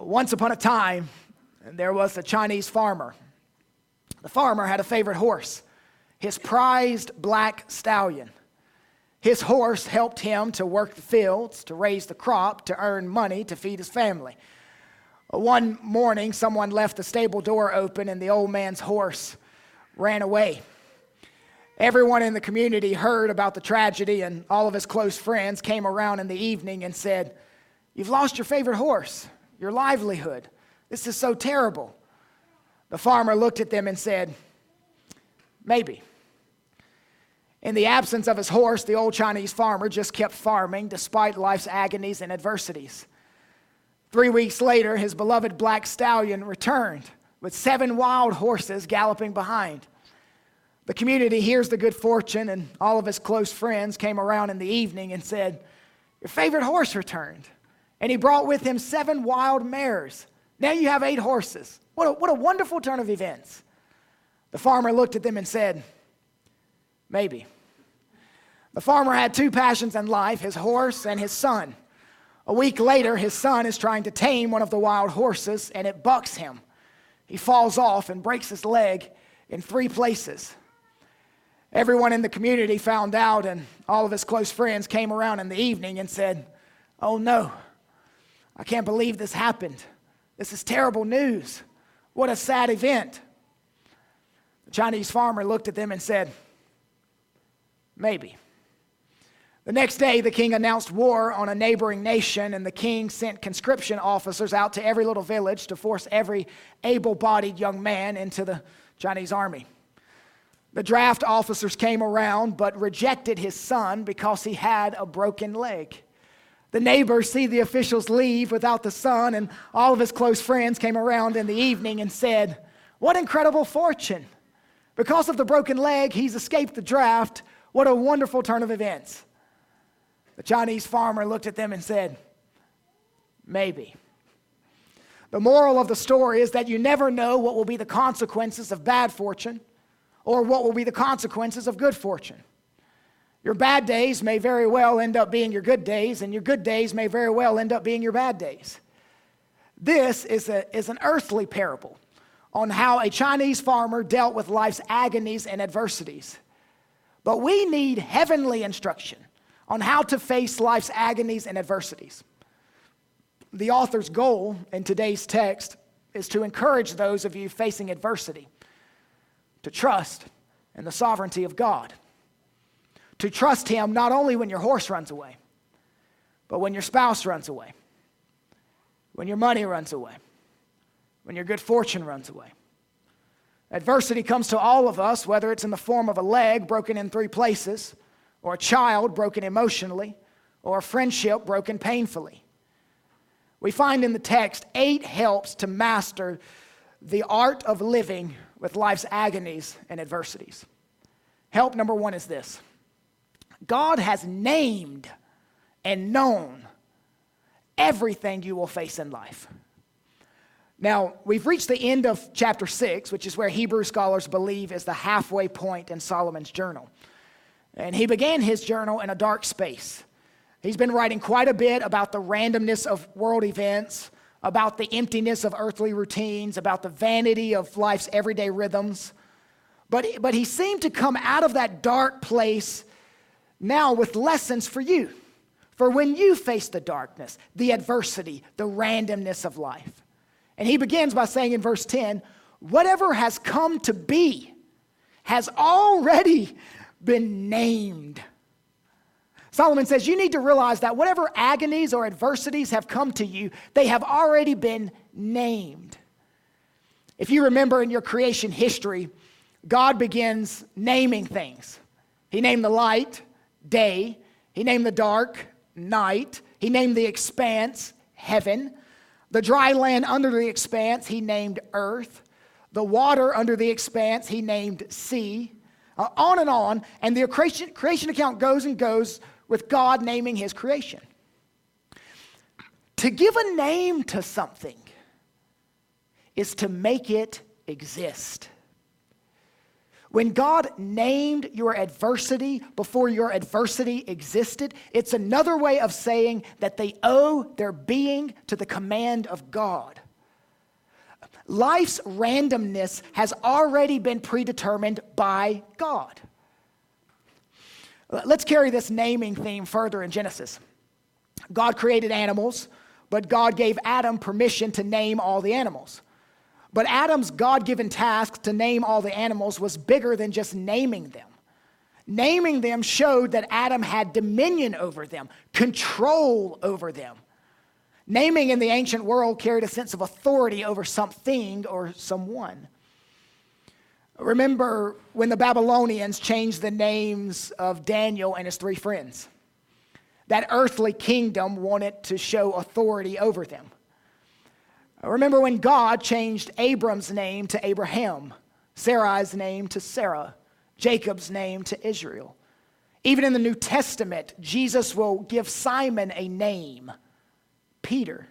Once upon a time, there was a Chinese farmer. The farmer had a favorite horse, his prized black stallion. His horse helped him to work the fields, to raise the crop, to earn money to feed his family. One morning, someone left the stable door open and the old man's horse ran away. Everyone in the community heard about the tragedy, and all of his close friends came around in the evening and said, You've lost your favorite horse, your livelihood. This is so terrible. The farmer looked at them and said, Maybe. In the absence of his horse, the old Chinese farmer just kept farming despite life's agonies and adversities. Three weeks later, his beloved black stallion returned with seven wild horses galloping behind. The community hears the good fortune, and all of his close friends came around in the evening and said, Your favorite horse returned. And he brought with him seven wild mares. Now you have eight horses. What a, what a wonderful turn of events. The farmer looked at them and said, Maybe. The farmer had two passions in life his horse and his son. A week later, his son is trying to tame one of the wild horses, and it bucks him. He falls off and breaks his leg in three places. Everyone in the community found out, and all of his close friends came around in the evening and said, Oh no, I can't believe this happened. This is terrible news. What a sad event. The Chinese farmer looked at them and said, Maybe. The next day, the king announced war on a neighboring nation, and the king sent conscription officers out to every little village to force every able bodied young man into the Chinese army. The draft officers came around but rejected his son because he had a broken leg. The neighbors see the officials leave without the son, and all of his close friends came around in the evening and said, What incredible fortune! Because of the broken leg, he's escaped the draft. What a wonderful turn of events. The Chinese farmer looked at them and said, Maybe. The moral of the story is that you never know what will be the consequences of bad fortune or what will be the consequences of good fortune. Your bad days may very well end up being your good days, and your good days may very well end up being your bad days. This is, a, is an earthly parable on how a Chinese farmer dealt with life's agonies and adversities. But we need heavenly instruction on how to face life's agonies and adversities. The author's goal in today's text is to encourage those of you facing adversity to trust in the sovereignty of God to trust Him not only when your horse runs away, but when your spouse runs away, when your money runs away, when your good fortune runs away. Adversity comes to all of us, whether it's in the form of a leg broken in three places, or a child broken emotionally, or a friendship broken painfully. We find in the text eight helps to master the art of living with life's agonies and adversities. Help number one is this God has named and known everything you will face in life. Now, we've reached the end of chapter 6, which is where Hebrew scholars believe is the halfway point in Solomon's journal. And he began his journal in a dark space. He's been writing quite a bit about the randomness of world events, about the emptiness of earthly routines, about the vanity of life's everyday rhythms. But, but he seemed to come out of that dark place now with lessons for you. For when you face the darkness, the adversity, the randomness of life. And he begins by saying in verse 10 whatever has come to be has already been named. Solomon says you need to realize that whatever agonies or adversities have come to you, they have already been named. If you remember in your creation history, God begins naming things. He named the light, day. He named the dark night. He named the expanse heaven. The dry land under the expanse, he named earth. The water under the expanse, he named sea. Uh, on and on. And the creation, creation account goes and goes with God naming his creation. To give a name to something is to make it exist. When God named your adversity before your adversity existed, it's another way of saying that they owe their being to the command of God. Life's randomness has already been predetermined by God. Let's carry this naming theme further in Genesis. God created animals, but God gave Adam permission to name all the animals. But Adam's God given task to name all the animals was bigger than just naming them. Naming them showed that Adam had dominion over them, control over them. Naming in the ancient world carried a sense of authority over something or someone. Remember when the Babylonians changed the names of Daniel and his three friends? That earthly kingdom wanted to show authority over them. Remember when God changed Abram's name to Abraham, Sarai's name to Sarah, Jacob's name to Israel. Even in the New Testament, Jesus will give Simon a name Peter.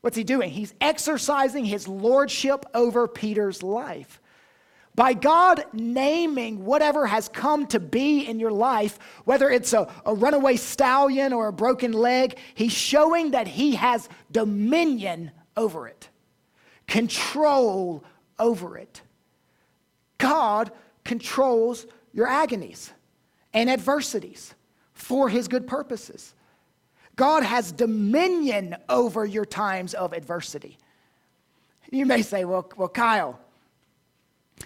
What's he doing? He's exercising his lordship over Peter's life. By God naming whatever has come to be in your life, whether it's a, a, runaway stallion or a broken leg, He's showing that He has dominion over it, control over it. God controls your agonies and adversities for his good purposes. God has dominion over your times of adversity. You may say, well, well, Kyle,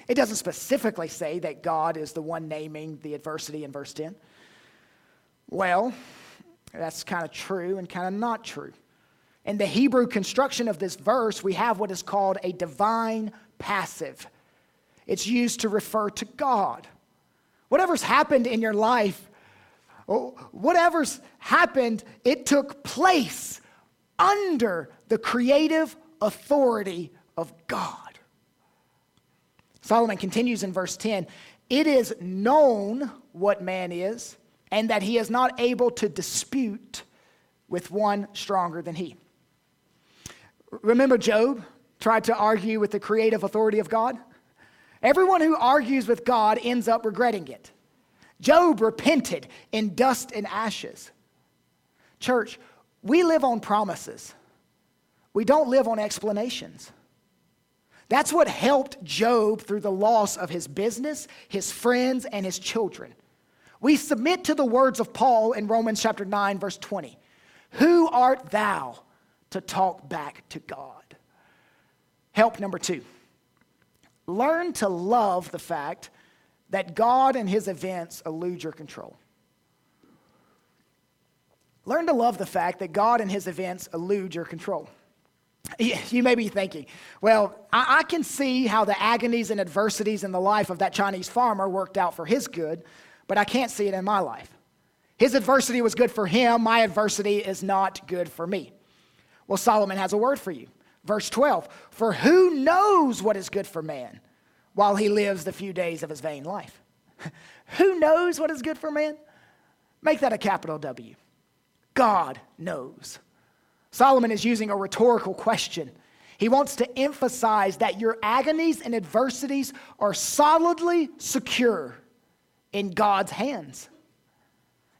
it doesn't specifically say that God is the one naming the adversity in verse 10. Well, that's kind of true and kind of not true. In the Hebrew construction of this verse, we have what is called a divine passive. It's used to refer to God. Whatever's happened in your life, whatever's happened, it took place under the creative authority of God. Solomon continues in verse 10 It is known what man is, and that he is not able to dispute with one stronger than he. Remember, Job tried to argue with the creative authority of God? Everyone who argues with God ends up regretting it. Job repented in dust and ashes. Church, we live on promises, we don't live on explanations. That's what helped Job through the loss of his business, his friends, and his children. We submit to the words of Paul in Romans chapter 9, verse 20. Who art thou to talk back to God. Help number two learn to love the fact that God and his events elude your control. Learn to love the fact that God and his events elude your control. You may be thinking, well, I, can see how the agonies and adversities in the life of that Chinese farmer worked out for his good, but I can't see it in my life. His adversity was good for him, my adversity is not good for me. Well, Solomon has a word for you. Verse 12 For who knows what is good for man while he lives the few days of his vain life? who knows what is good for man? Make that a capital W. God knows. Solomon is using a rhetorical question. He wants to emphasize that your agonies and adversities are solidly secure in God's hands.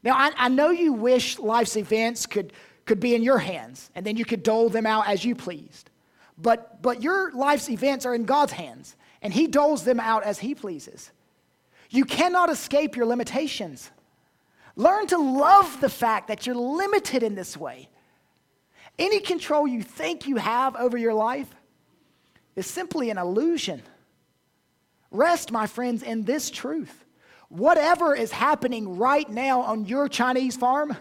Now, I, I know you wish life's events could could be in your hands, and then you could dole them out as you pleased. But, but your life's events are in God's hands, and He doles them out as He pleases. You cannot escape your limitations. Learn to love the fact that you're limited in this way. Any control you think you have over your life is simply an illusion. Rest, my friends, in this truth. Whatever is happening right now on your Chinese farm,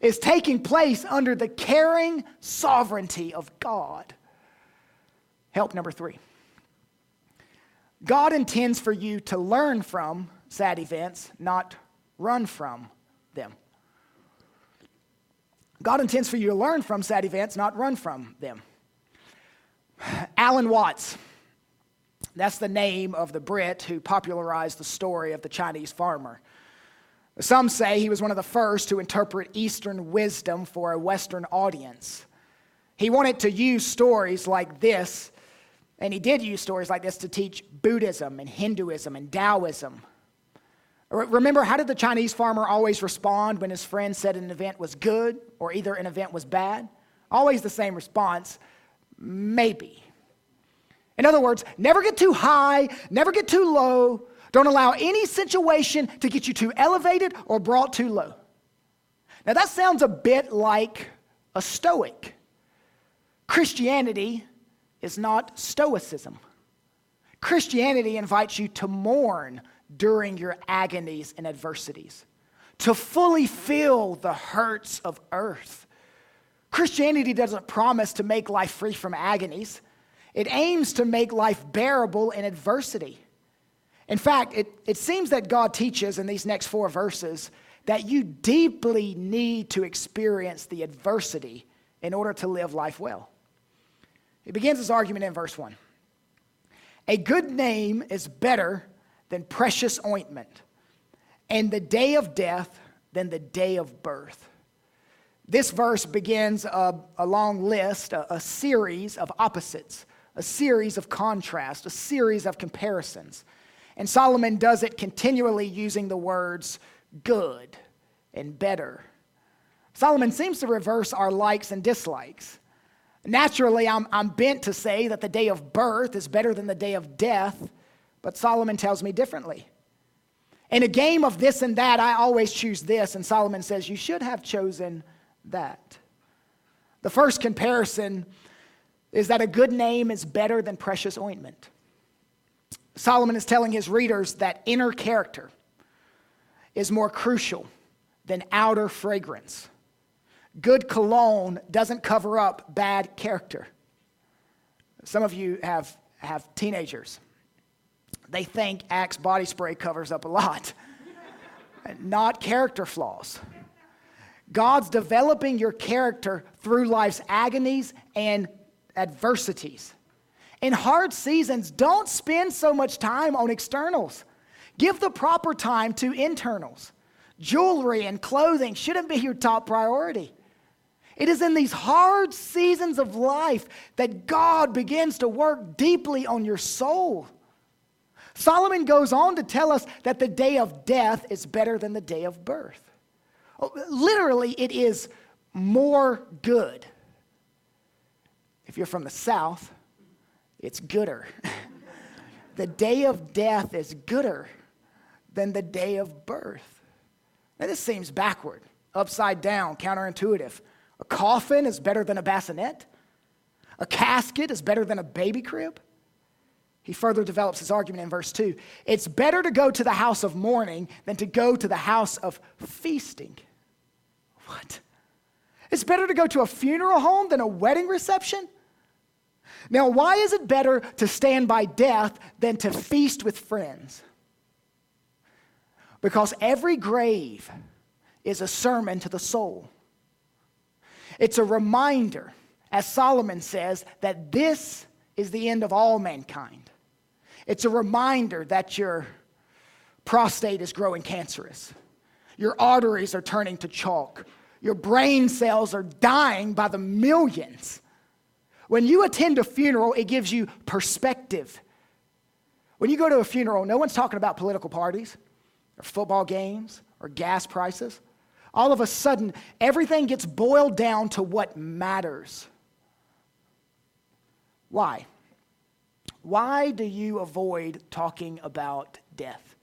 is taking place under the caring sovereignty of God. Help number three God intends for you to learn from sad events, not run from them. God intends for you to learn from sad events, not run from them. Alan Watts, that's the name of the Brit who popularized the story of the Chinese farmer. Some say he was one of the first to interpret Eastern wisdom for a Western audience. He wanted to use stories like this And he did use stories like this to teach Buddhism and Hinduism and Taoism. Remember, how did the Chinese farmer always respond when his friend said an event was good or either an event was bad? Always the same response maybe. In other words, never get too high, never get too low. Don't allow any situation to get you too elevated or brought too low. Now, that sounds a bit like a stoic. Christianity is not stoicism. Christianity invites you to mourn during your agonies and adversities, to fully feel the hurts of earth. Christianity doesn't promise to make life free from agonies, it aims to make life bearable in adversity. In fact, it, it seems that God teaches in these next four verses that you deeply need to experience the adversity in order to live life well. He begins his argument in verse 1. A good name is better than precious ointment, and the day of death than the day of birth. This verse begins a, a long list, a, a series of opposites, a series of contrasts, a series of comparisons. And Solomon does it continually using the words good and better. Solomon seems to reverse our likes and dislikes. Naturally, I'm, I'm bent to say that the day of birth is better than the day of death, but Solomon tells me differently. In a game of this and that, I always choose this, and Solomon says, You should have chosen that. The first comparison is that a good name is better than precious ointment. Solomon is telling his readers that inner character is more crucial than outer fragrance. Good cologne doesn't cover up bad character. Some of you have, have teenagers they think Axe body spray covers up a lot, not character flaws. God's developing your character through life's agonies and adversities. In hard seasons, don't spend so much time on externals. Give the proper time to internals. Jewelry and clothing shouldn't be your top priority. It is in these hard seasons of life that God begins to work deeply on your soul. Solomon goes on to tell us that the day of death is better than the day of birth. Oh, literally, it is more good. If you're from the South, it's gooder. the day of death is gooder than the day of birth. Now, this seems backward, upside down, counterintuitive. A coffin is better than a bassinet, a casket is better than a baby crib. He further develops his argument in verse 2. It's better to go to the house of mourning than to go to the house of feasting. What? It's better to go to a funeral home than a wedding reception? Now, why is it better to stand by death than to feast with friends? Because every grave is a sermon to the soul. It's a reminder, as Solomon says, that this is the end of all mankind. It's a reminder that your prostate is growing cancerous. Your arteries are turning to chalk. Your brain cells are dying by the millions. When you attend a funeral, it gives you perspective. When you go to a funeral, no one's talking about political parties or football games or gas prices. All of a sudden, everything gets boiled down to what matters. Why? Why do you avoid talking about death?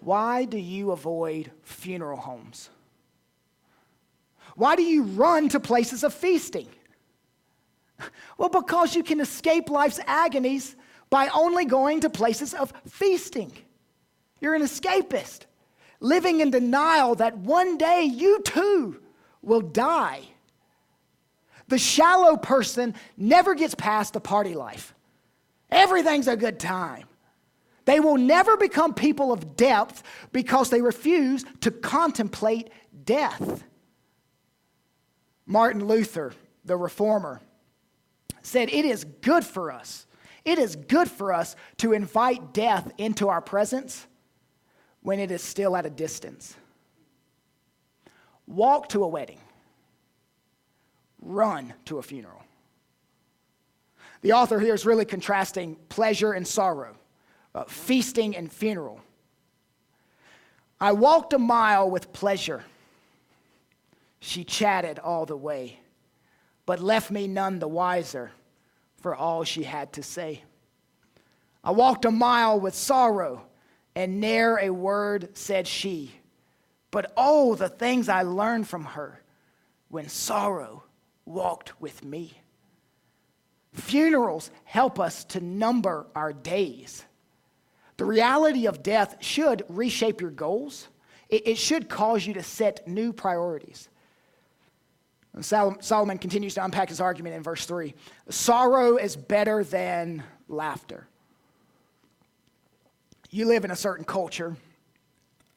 Why do you avoid funeral homes? Why do you run to places of feasting? Well, because you can escape life's agonies by only going to places of feasting. You're an escapist, living in denial that one day you too will die. The shallow person never gets past the party life. Everything's a good time. They will never become people of depth because they refuse to contemplate death. Martin Luther, the reformer, said, It is good for us. It is good for us to invite death into our presence when it is still at a distance. Walk to a wedding run to a funeral. The author here is really contrasting pleasure and sorrow, uh, feasting and funeral. I walked a mile with pleasure. She chatted all the way, but left me none the wiser for all she had to say. I walked a mile with sorrow, and ne'er a word said she. But oh, the things I learned from her when sorrow walked with me. Funerals help us to number our days. The reality of death should reshape your goals. It, should cause you to set new priorities. Solomon continues to unpack his argument in verse 3. Sorrow is better than laughter. You live in a certain culture,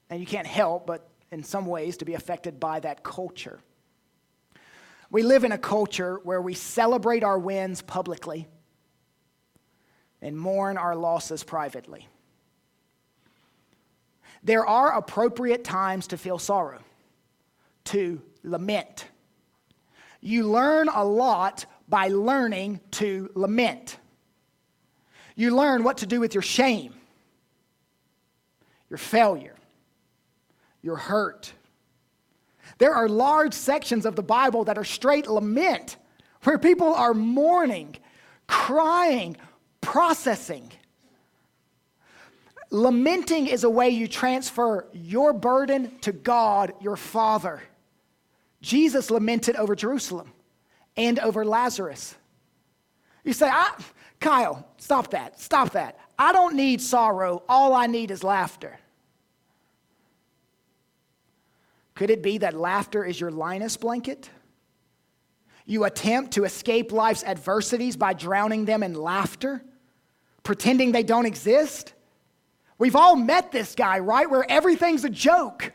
and you can't help but, in some ways, to be affected by that culture. We live in a culture where we celebrate our wins publicly and mourn our losses privately. There are appropriate times to feel sorrow, to lament. You learn a lot by learning to lament. You learn what to do with your shame, your failure, your hurt, there are large sections of the Bible that are straight lament, where people are mourning, crying, processing. Lamenting is a way you transfer your burden to God, your Father. Jesus lamented over Jerusalem and over Lazarus. You say, Kyle, stop that, stop that. I don't need sorrow, all I need is laughter. Could it be that laughter is your Linus blanket? You attempt to escape life's adversities by drowning them in laughter, pretending they don't exist? We've all met this guy, right? Where everything's a joke.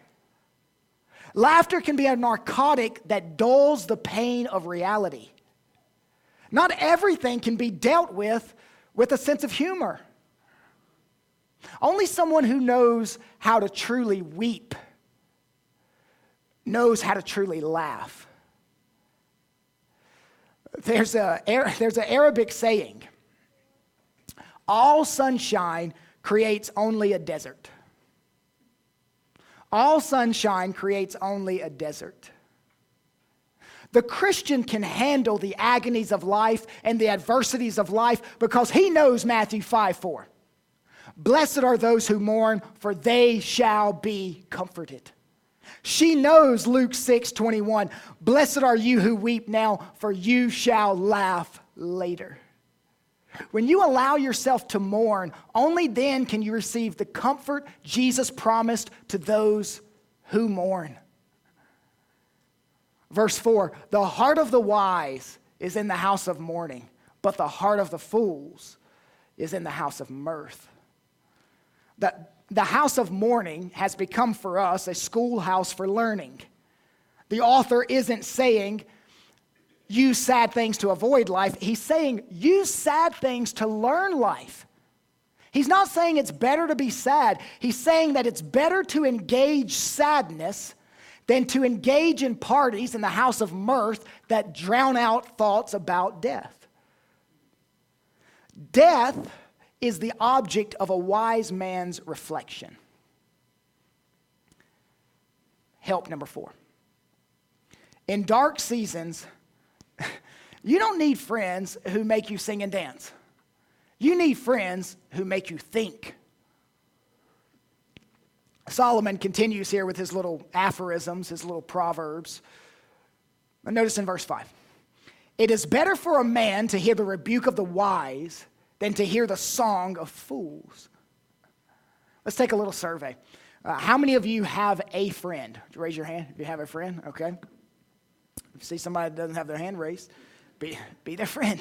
Laughter can be a narcotic that dulls the pain of reality. Not everything can be dealt with with a sense of humor. Only someone who knows how to truly weep knows how to truly laugh. There's, a, there's an Arabic saying all sunshine creates only a desert. All sunshine creates only a desert. The Christian can handle the agonies of life and the adversities of life because he knows Matthew 5 4. Blessed are those who mourn, for they shall be comforted. She knows Luke 6 21. Blessed are you who weep now, for you shall laugh later. When you allow yourself to mourn, only then can you receive the comfort Jesus promised to those who mourn. Verse 4 The heart of the wise is in the house of mourning, but the heart of the fools is in the house of mirth. That the house of mourning has become for us a schoolhouse for learning. The author isn't saying, use sad things to avoid life. He's saying, use sad things to learn life. He's not saying it's better to be sad. He's saying that it's better to engage sadness than to engage in parties in the house of mirth that drown out thoughts about death. Death is the object of a wise man's reflection. Help number four. In dark seasons, you don't need friends who make you sing and dance. You need friends who make you think. Solomon continues here with his little aphorisms, his little proverbs. Notice in verse 5 It is better for a man to hear the rebuke of the wise than to hear the song of fools. Let's take a little survey. Uh, how many of you have a friend? Raise your hand if you have a friend? Okay. If you see somebody that doesn't have their hand raised, be, be their friend.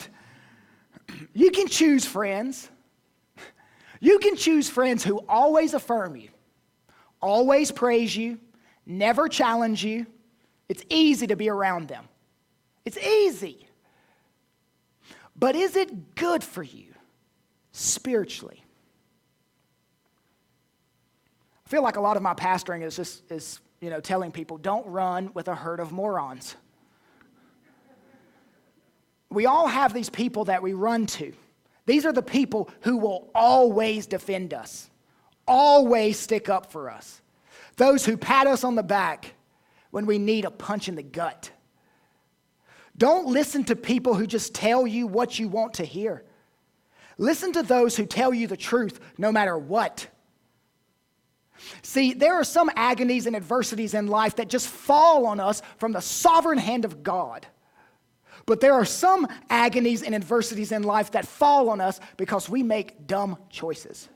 You can choose friends. You can choose friends who always affirm you, always praise you, never challenge you. It's easy to be around them. It's easy. But is it good for you? spiritually. I feel like a lot of my pastoring is just is, you know, telling people don't run with a herd of morons. We all have these people that we run to. These are the people who will always defend us, always stick up for us. Those who pat us on the back when we need a punch in the gut. Don't listen to people who just tell you what you want to hear. Listen to those who tell you the truth no matter what. See, there are some agonies and adversities in life that just fall on us from the sovereign hand of God. But there are some agonies and adversities in life that fall on us because we make dumb choices.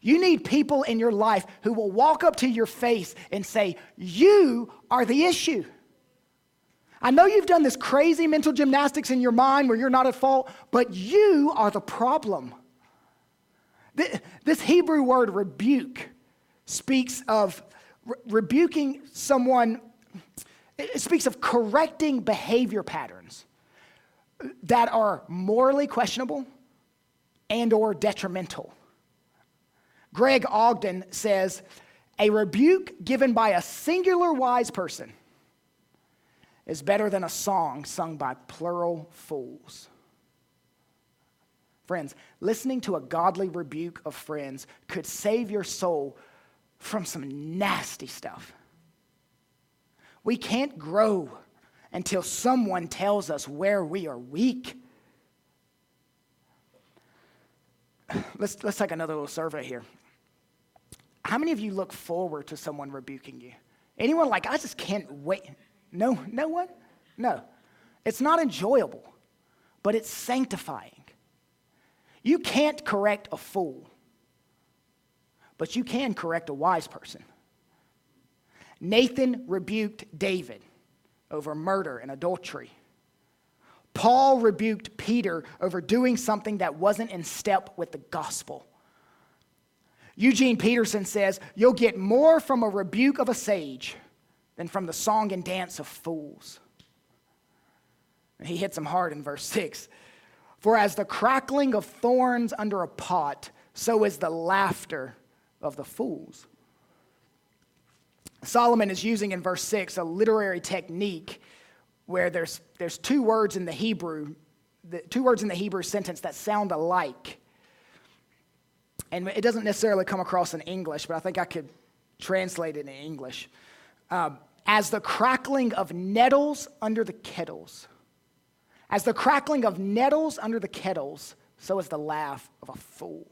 You need people in your life who will walk up to your face and say, You are the issue. I know you've done this crazy mental gymnastics in your mind where you're not at fault, but you are the problem. This Hebrew word rebuke speaks of re- rebuking someone, it speaks of correcting behavior patterns that are morally questionable and or detrimental. Greg Ogden says, a rebuke given by a singular wise person is better than a song sung by plural fools. Friends, listening to a godly rebuke of friends could save your soul from some nasty stuff. We can't grow until someone tells us where we are weak. Let's, let's take another little survey here. How many of you look forward to someone rebuking you? Anyone like, I just can't wait? No, no one? No. It's not enjoyable, but it's sanctifying. You can't correct a fool, but you can correct a wise person. Nathan rebuked David over murder and adultery. Paul rebuked Peter over doing something that wasn't in step with the gospel. Eugene Peterson says, You'll get more from a rebuke of a sage than from the song and dance of fools. And he hits him hard in verse 6. For as the crackling of thorns under a pot, so is the laughter of the fools. Solomon is using in verse 6 a literary technique where there's, there's two words in the Hebrew, the, two words in the Hebrew sentence that sound alike. And it doesn't necessarily come across in English, but I think I could translate it in English. Um, as the crackling of nettles under the kettles. As the crackling of nettles under the kettles, so is the laugh of a fool.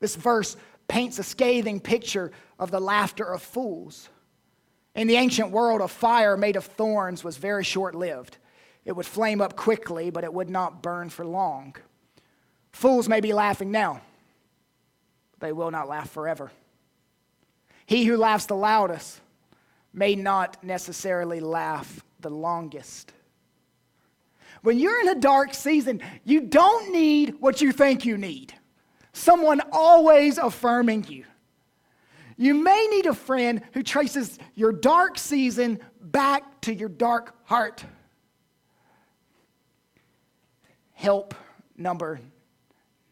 This verse paints a scathing picture of the laughter of fools. In the ancient world, a fire made of thorns was very short lived. It would flame up quickly, but it would not burn for long. Fools may be laughing now, but they will not laugh forever. He who laughs the loudest may not necessarily laugh the longest. When you're in a dark season, you don't need what you think you need. Someone always affirming you. You may need a friend who traces your dark season back to your dark heart. Help number,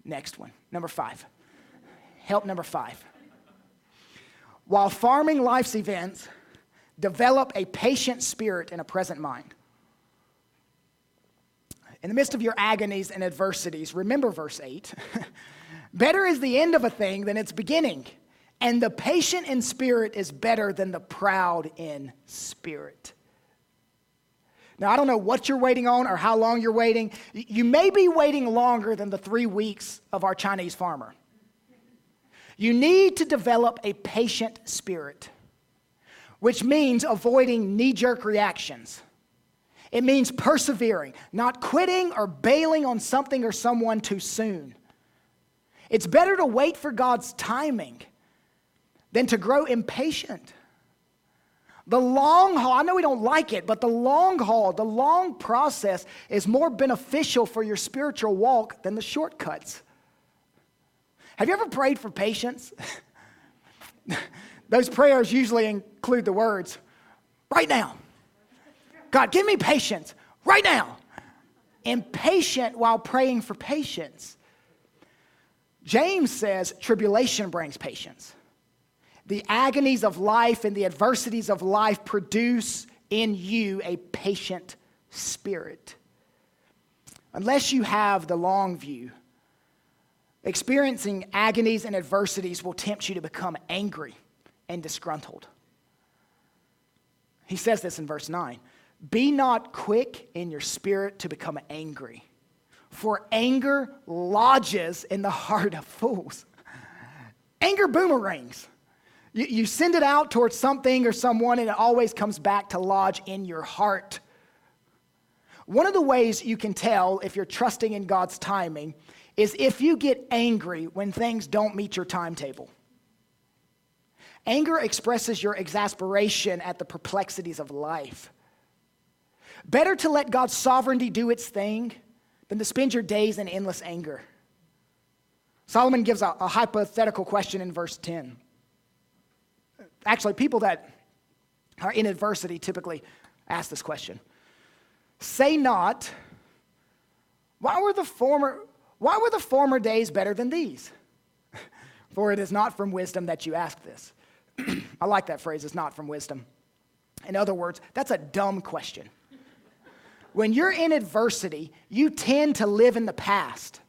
next one, number five. Help number five. While farming life's events, develop a patient spirit and a present mind. In the midst of your agonies and adversities, remember verse 8 better is the end of a thing than its beginning, and the patient in spirit is better than the proud in spirit. Now, I don't know what you're waiting on or how long you're waiting. You may be waiting longer than the three weeks of our Chinese farmer. You need to develop a patient spirit, which means avoiding knee jerk reactions it means persevering, not quitting or bailing on something or someone too soon. It's better to wait for God's timing than to grow impatient. The long haul, I know we don't like it, but the long haul, the long process is more beneficial for your spiritual walk than the shortcuts. Have you ever prayed for patience? Those prayers usually include the words, right now, God, give me patience right now. Impatient while praying for patience. James says tribulation brings patience. The agonies of life and the adversities of life produce in you a patient spirit. unless you have the long view, experiencing agonies and adversities will tempt you to become angry and disgruntled. He says this in verse 9 Be not quick in your spirit to become angry, for anger lodges in the heart of fools. Anger boomerangs. You, you send it out towards something or someone, and it always comes back to lodge in your heart. One of the ways you can tell if you're trusting in God's timing is if you get angry when things don't meet your timetable. Anger expresses your exasperation at the perplexities of life. Better to let God's sovereignty do its thing than to spend your days in endless anger. Solomon gives a, a hypothetical question in verse 10 actually, people that are in adversity typically ask this question Say not, why were the former, why were the former days better than these? For it is not from wisdom that you ask this. I like that phrase, it's not from wisdom. In other words, that's a dumb question. When you're in adversity, you tend to live in the past.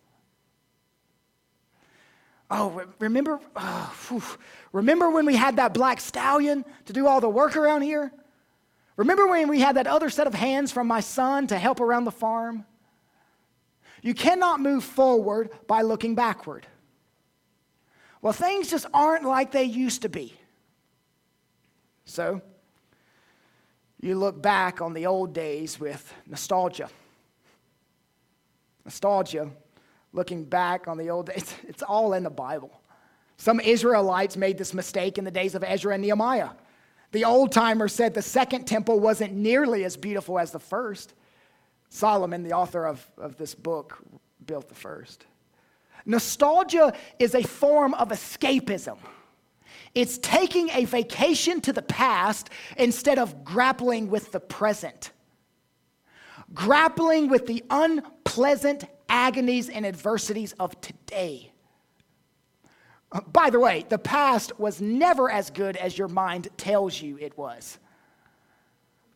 Oh, remember, oh, remember when we had that black stallion to do all the work around here? Remember when we had that other set of hands from my son to help around the farm? You cannot move forward by looking backward. Well, things just aren't like they used to be. So, you look back on the old days with nostalgia. Nostalgia looking back on the old days, it's all in the Bible. Some Israelites made this mistake in the days of Ezra and Nehemiah. The old timer said the second temple wasn't nearly as beautiful as the first. Solomon, the author of, of this book, built the first. Nostalgia is a form of escapism. It's taking a vacation to the past instead of grappling with the present. Grappling with the unpleasant agonies and adversities of today. By the way, the past was never as good as your mind tells you it was.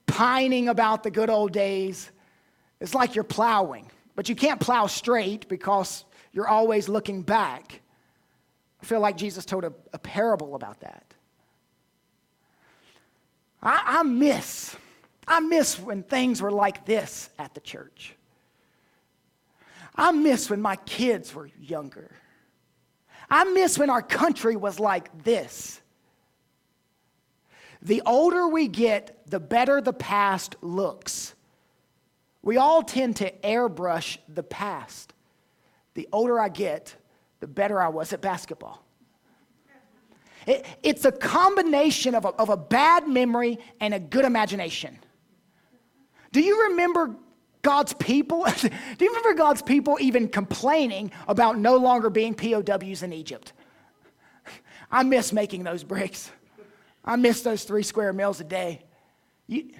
Pining about the good old days is like you're plowing, but you can't plow straight because you're always looking back. I feel like Jesus told a, a parable about that. I, I miss, I miss when things were like this at the church. I miss when my kids were younger. I miss when our country was like this. The older we get, the better the past looks. We all tend to airbrush the past. The older I get, the better I was at basketball. It, it's a combination of a, of a bad memory and a good imagination. Do you remember God's people? Do you remember God's people even complaining about no longer being POWs in Egypt? I miss making those bricks. I miss those three square meals a day. You,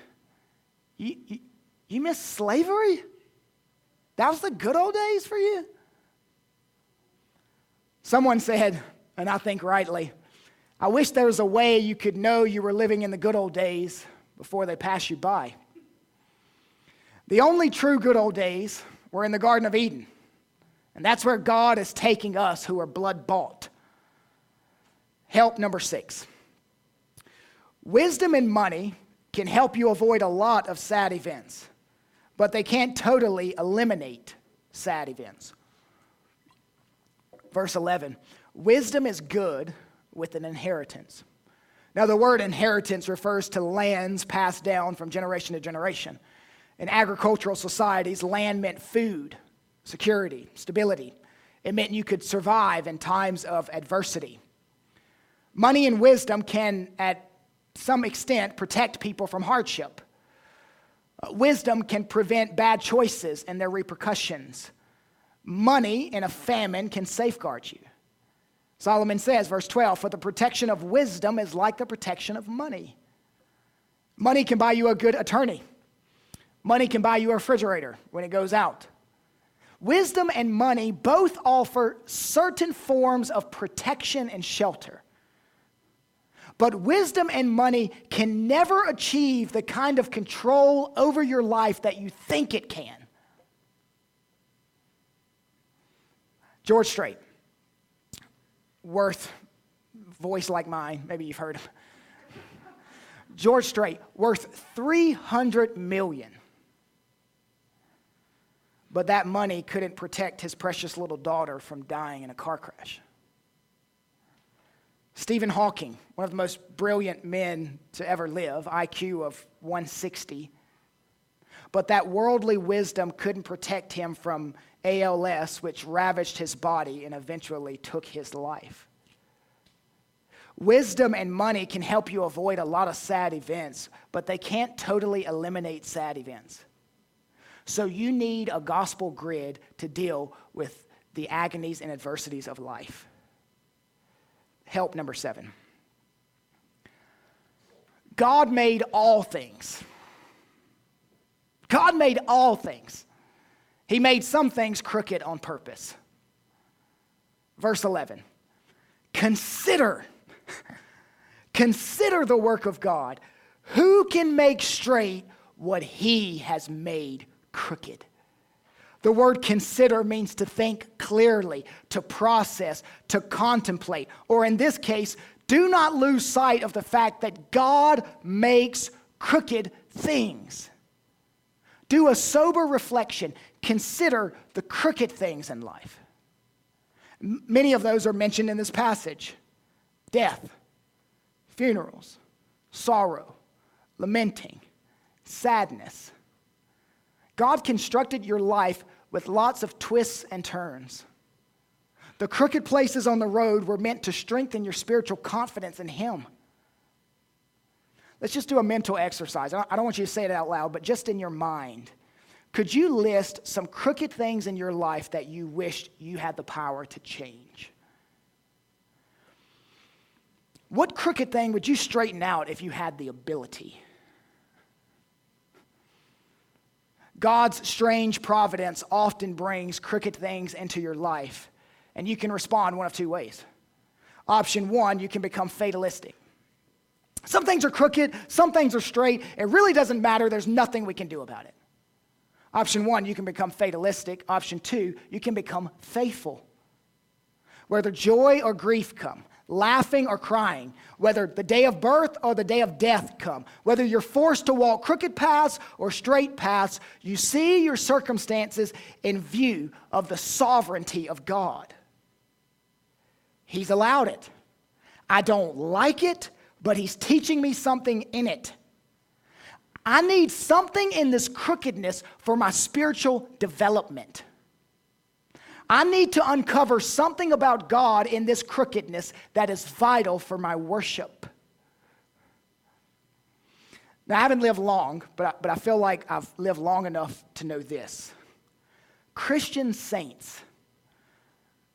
you, you, you miss slavery? That was the good old days for you? Someone said, and I think rightly, I wish there was a way you could know you were living in the good old days before they pass you by. The only true good old days were in the Garden of Eden. And that's where God is taking us who are blood bought. Help number six wisdom and money can help you avoid a lot of sad events, but they can't totally eliminate sad events. Verse 11 Wisdom is good with an inheritance. Now, the word inheritance refers to lands passed down from generation to generation. In agricultural societies, land meant food, security, stability. It meant you could survive in times of adversity. Money and wisdom can, at some extent, protect people from hardship. Uh, wisdom can prevent bad choices and their repercussions. Money in a famine can safeguard you. Solomon says, verse 12, for the protection of wisdom is like the protection of money. Money can buy you a good attorney. Money can buy you a refrigerator when it goes out. Wisdom and money both offer certain forms of protection and shelter. But wisdom and money can never achieve the kind of control over your life that you think it can. George Strait, worth voice like mine, maybe you've heard him. George Strait, worth 300 million. But that money couldn't protect his precious little daughter from dying in a car crash. Stephen Hawking, one of the most brilliant men to ever live, IQ of 160. But that worldly wisdom couldn't protect him from ALS, which ravaged his body and eventually took his life. Wisdom and money can help you avoid a lot of sad events, but they can't totally eliminate sad events. So you need a gospel grid to deal with the agonies and adversities of life help number seven. God made all things. God made all things. He made some things crooked on purpose. Verse 11 Consider, consider the work of God. Who can make straight what he has made crooked? The word consider means to think clearly, to process, to contemplate, or in this case, do not lose sight of the fact that God makes crooked things. Do a sober reflection. Consider the crooked things in life. Many of those are mentioned in this passage death, funerals, sorrow, lamenting, sadness. God constructed your life with lots of twists and turns. The crooked places on the road were meant to strengthen your spiritual confidence in Him. Let's just do a mental exercise. I don't want you to say it out loud, but just in your mind. Could you list some crooked things in your life that you wished you had the power to change? What crooked thing would you straighten out if you had the ability? God's strange providence often brings crooked things into your life, and you can respond one of two ways. Option one, you can become fatalistic. Some things are crooked, some things are straight. It really doesn't matter. There's nothing we can do about it. Option one, you can become fatalistic. Option two, you can become faithful. Whether joy or grief come, laughing or crying, whether the day of birth or the day of death come, whether you're forced to walk crooked paths or straight paths, you see your circumstances in view of the sovereignty of God. He's allowed it. I don't like it, but He's teaching me something in it. I need something in this crookedness for my spiritual development. I need to uncover something about God in this crookedness that is vital for my worship. Now, I haven't lived long, but I, but I feel like I've lived long enough to know this. Christian saints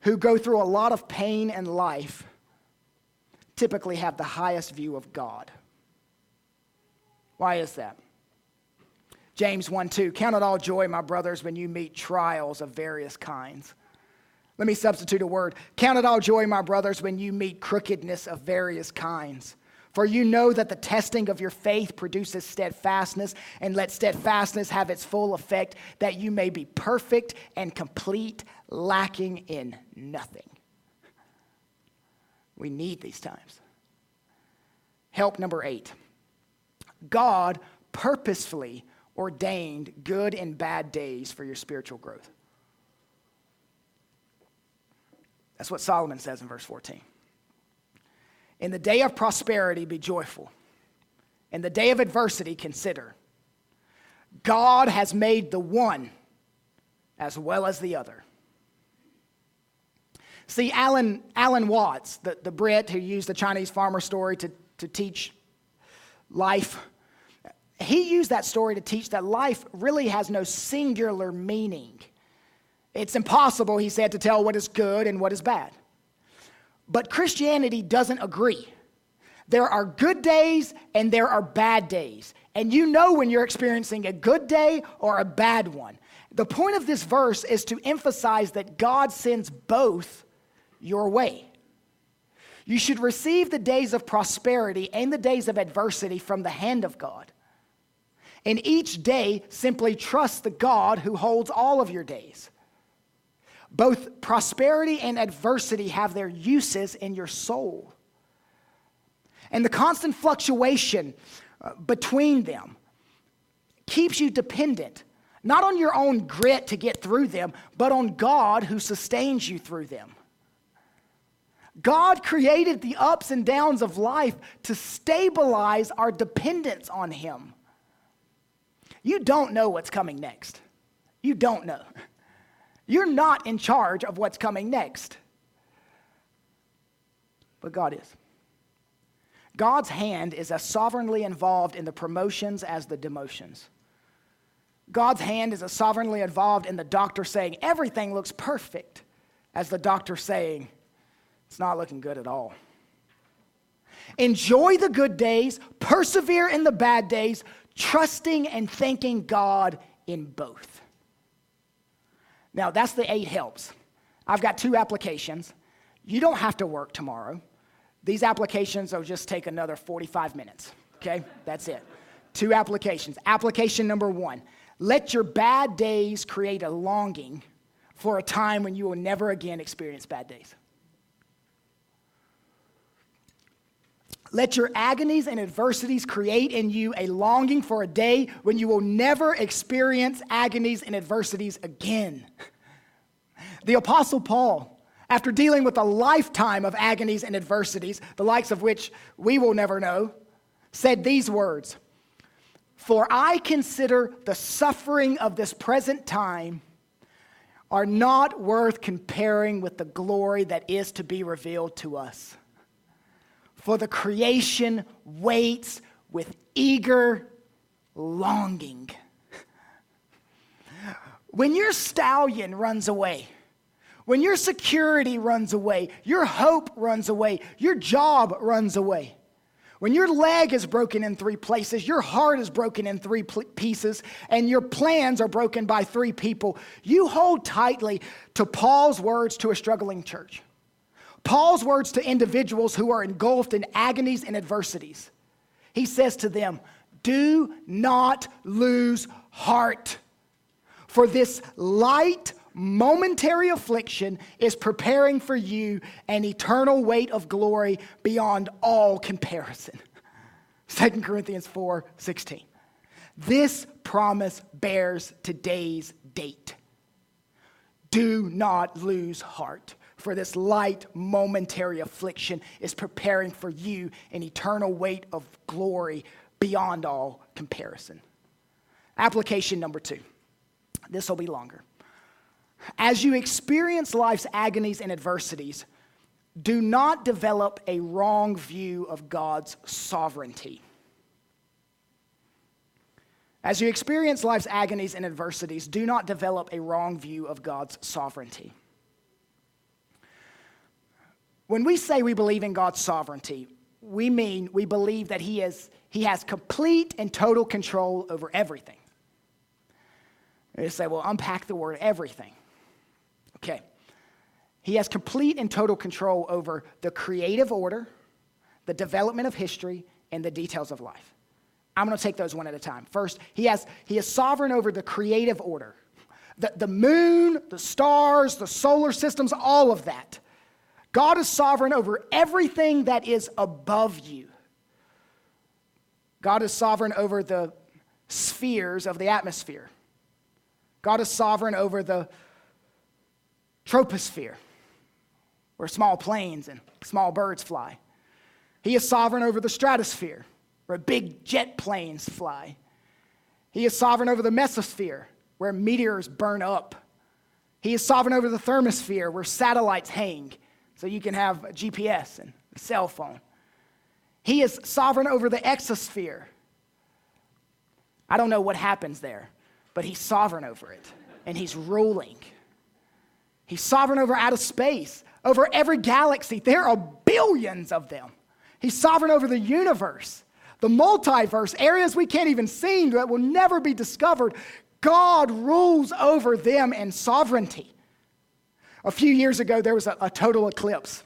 who go through a lot of pain in life typically have the highest view of God. Why is that? James 1 2, count it all joy, my brothers, when you meet trials of various kinds let me substitute a word. Count it all joy, my brothers, when you meet crookedness of various kinds. For you know that the testing of your faith produces steadfastness, and let steadfastness have its full effect, that you may be perfect and complete, lacking in nothing. We need these times. Help number eight God purposefully ordained good and bad days for your spiritual growth. That's what Solomon says in verse 14. In the day of prosperity, be joyful. In the day of adversity, consider. God has made the one as well as the other. See, Alan, Alan Watts, the, the Brit who used the Chinese farmer story to, to teach life, he used that story to teach that life really has no singular meaning. It's impossible, he said, to tell what is good and what is bad. But Christianity doesn't agree. There are good days and there are bad days. And you know when you're experiencing a good day or a bad one. The point of this verse is to emphasize that God sends both your way. You should receive the days of prosperity and the days of adversity from the hand of God. And each day, simply trust the God who holds all of your days. Both prosperity and adversity have their uses in your soul. And the constant fluctuation uh, between them keeps you dependent, not on your own grit to get through them, but on God who sustains you through them. God created the ups and downs of life to stabilize our dependence on Him. You don't know what's coming next. You don't know. You're not in charge of what's coming next. But God is. God's hand is as sovereignly involved in the promotions as the demotions. God's hand is as sovereignly involved in the doctor saying, everything looks perfect, as the doctor saying, it's not looking good at all. Enjoy the good days, persevere in the bad days, trusting and thanking God in both. Now, that's the eight helps. I've got two applications. You don't have to work tomorrow. These applications will just take another 45 minutes. Okay? That's it. Two applications. Application number one let your bad days create a longing for a time when you will never again experience bad days. Let your agonies and adversities create in you a longing for a day when you will never experience agonies and adversities again. The Apostle Paul, after dealing with a lifetime of agonies and adversities, the likes of which we will never know, said these words For I consider the suffering of this present time are not worth comparing with the glory that is to be revealed to us for the creation waits with eager longing. When your stallion runs away, when your security runs away, your hope runs away, your job runs away, when your leg is broken in three places, your heart is broken in three pieces, and your plans are broken by three people, you hold tightly to Paul's words to a struggling church. Paul's words to individuals who are engulfed in agonies and adversities. He says to them, Do not lose heart, for this light, momentary affliction is preparing for you an eternal weight of glory beyond all comparison. 2 Corinthians 4 16. This promise bears today's date. Do not lose heart for this light, momentary affliction is preparing for you an eternal weight of glory beyond all comparison. Application number two. This will be longer. As you experience life's agonies and adversities, do not develop a wrong view of God's sovereignty. As you experience life's agonies and adversities, do not develop a wrong view of God's sovereignty. When we say we believe in God's sovereignty, we mean we believe that he, is, he has complete and total control over everything. You say, well, unpack the word everything. Okay. He has complete and total control over the creative order, the development of history, and the details of life. I'm going to take those one at a time. First, he, has, he is sovereign over the creative order. The, the moon, the stars, the solar systems, all of that. God is sovereign over everything that is above you. God is sovereign over the spheres of the atmosphere. God is sovereign over the troposphere, where small planes and small birds fly. He is sovereign over the stratosphere, where big jet planes fly. He is sovereign over the mesosphere, where meteors burn up. He is sovereign over the thermosphere, where satellites hang so you can have GPS and a cell phone. He is sovereign over the exosphere. I don't know what happens there, but he's sovereign over it, and he's ruling. He's sovereign over outer space, over every galaxy. There are billions of them. He's sovereign over the universe, the multiverse, areas we can't even see that will never be discovered. God rules over them in sovereignty. A few years ago, there was a, a total eclipse,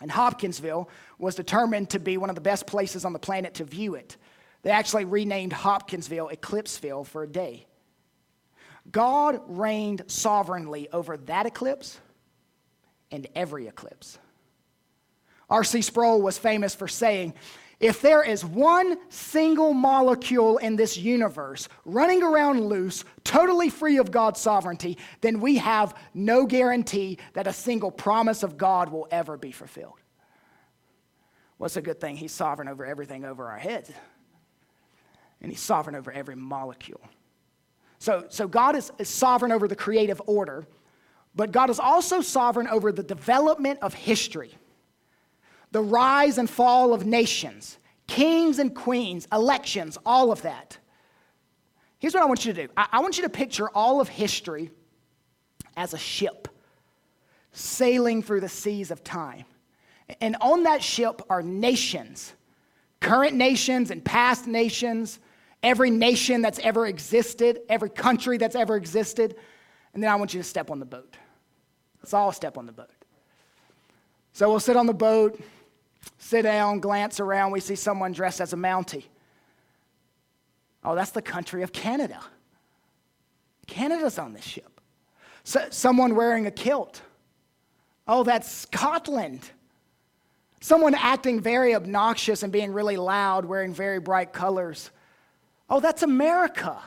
and Hopkinsville was determined to be one of the best places on the planet to view it. They actually renamed Hopkinsville Eclipseville for a day. God reigned sovereignly over that eclipse and every eclipse. R.C. Sproul was famous for saying, if there is one single molecule in this universe running around loose, totally free of God's sovereignty, then we have no guarantee that a single promise of God will ever be fulfilled. What's well, a good thing? He's sovereign over everything over our heads, and He's sovereign over every molecule. So, so God is, is sovereign over the creative order, but God is also sovereign over the development of history the rise and fall of nations, kings and queens, elections, all of that. Here's what I want you to do I, I want you to picture all of history as a ship sailing through the seas of time. And on that ship are nations, current nations and past nations, every nation that's ever existed, every country that's ever existed. And then I want you to step on the boat. Let's all step on the boat. So we'll sit on the boat, sit down, glance around, we see someone dressed as a Mountie. Oh, that's the country of Canada. Canada's on this ship. So, someone wearing a kilt. Oh, that's Scotland. Someone acting very obnoxious and being really loud, wearing very bright colors. Oh, that's America.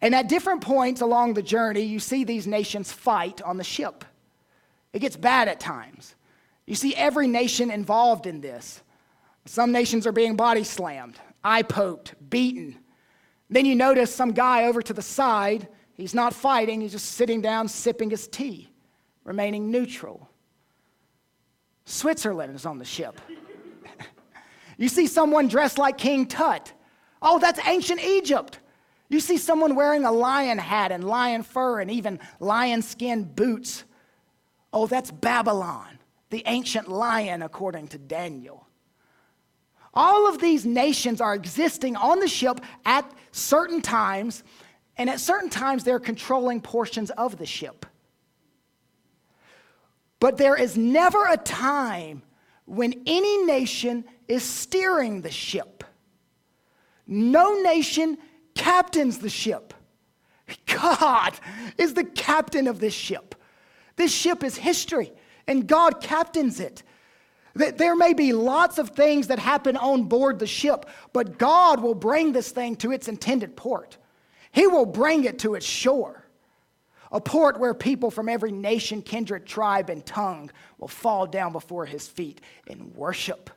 and at different points along the journey, you see these nations fight on the ship. It gets bad at times. You see every nation involved in this. Some nations are being body slammed, eye poked, beaten. Then you notice some guy over to the side. He's not fighting, he's just sitting down, sipping his tea, remaining neutral. Switzerland is on the ship. you see someone dressed like King Tut. Oh, that's ancient Egypt. You see someone wearing a lion hat and lion fur and even lion skin boots. Oh, that's Babylon the ancient lion, according to Daniel. All of these nations are existing on the ship at certain times, and at certain times they're controlling portions of the ship. But there is never a time when any nation is steering the ship. No nation captains the ship. God is the captain of this ship. This ship is history and God captains it. There may be lots of things that happen on board the ship, but God will bring this thing to its intended port. He will bring it to its shore, a port where people from every nation, kindred, tribe, and tongue will fall down before his feet in worship.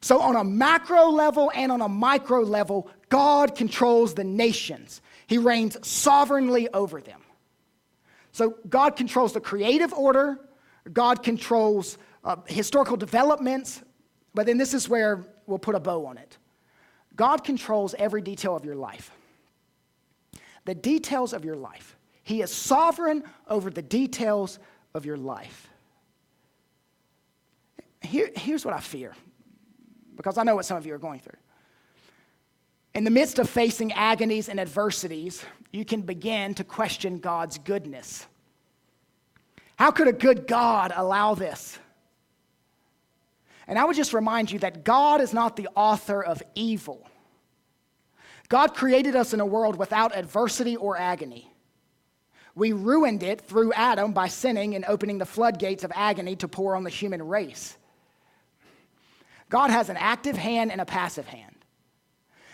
So, on a macro level and on a micro level, God controls the nations. He reigns sovereignly over them. So, God controls the creative order, God controls uh, historical developments, but then this is where we'll put a bow on it. God controls every detail of your life. The details of your life. He is sovereign over the details of your life. Here, here's what I fear, because I know what some of you are going through. In the midst of facing agonies and adversities, you can begin to question God's goodness. How could a good God allow this? And I would just remind you that God is not the author of evil. God created us in a world without adversity or agony. We ruined it through Adam by sinning and opening the floodgates of agony to pour on the human race. God has an active hand and a passive hand.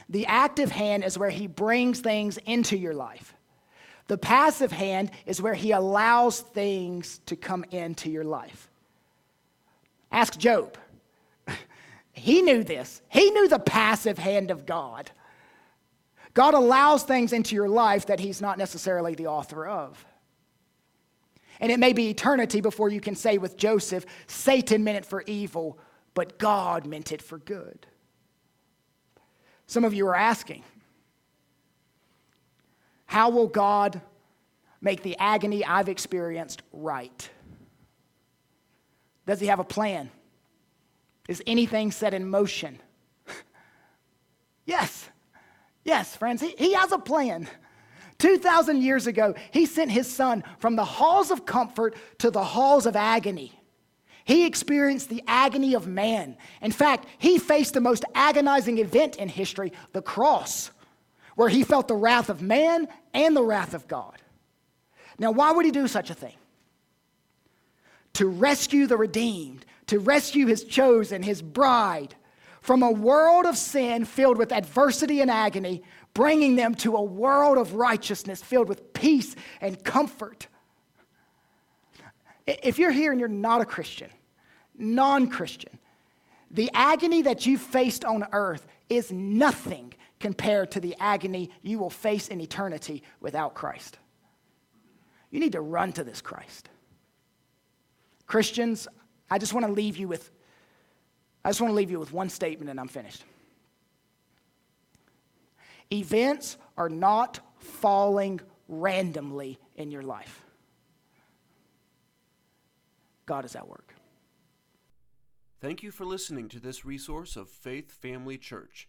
The active hand is where He brings things into your life. The passive hand is where he allows things to come into your life. Ask Job. He knew this. He knew the passive hand of God. God allows things into your life that he's not necessarily the author of. And it may be eternity before you can say with Joseph, Satan meant it for evil, but God meant it for good. Some of you are asking, how will God make the agony I've experienced right? Does He have a plan? Is anything set in motion? yes. Yes, friends, he, he has a plan. 2,000 years ago, He sent His Son from the halls of comfort to the halls of agony. He experienced the agony of man. In fact, he faced the most agonizing event in history, the cross where he felt the wrath of man and the wrath of God. Now, why would he do such a thing? To rescue the redeemed, to rescue his chosen, his bride, from a world of sin filled with adversity and agony, bringing them to a world of righteousness filled with peace and comfort. If you're here and you're not a Christian, non Christian, the agony that you faced on earth is nothing compared to the agony you will face in eternity without Christ. You need to run to this Christ. Christians, I just want to leave you with I just want to leave you with one statement and I'm finished. Events are not falling randomly in your life. God is at work. Thank you for listening to this resource of Faith Family Church.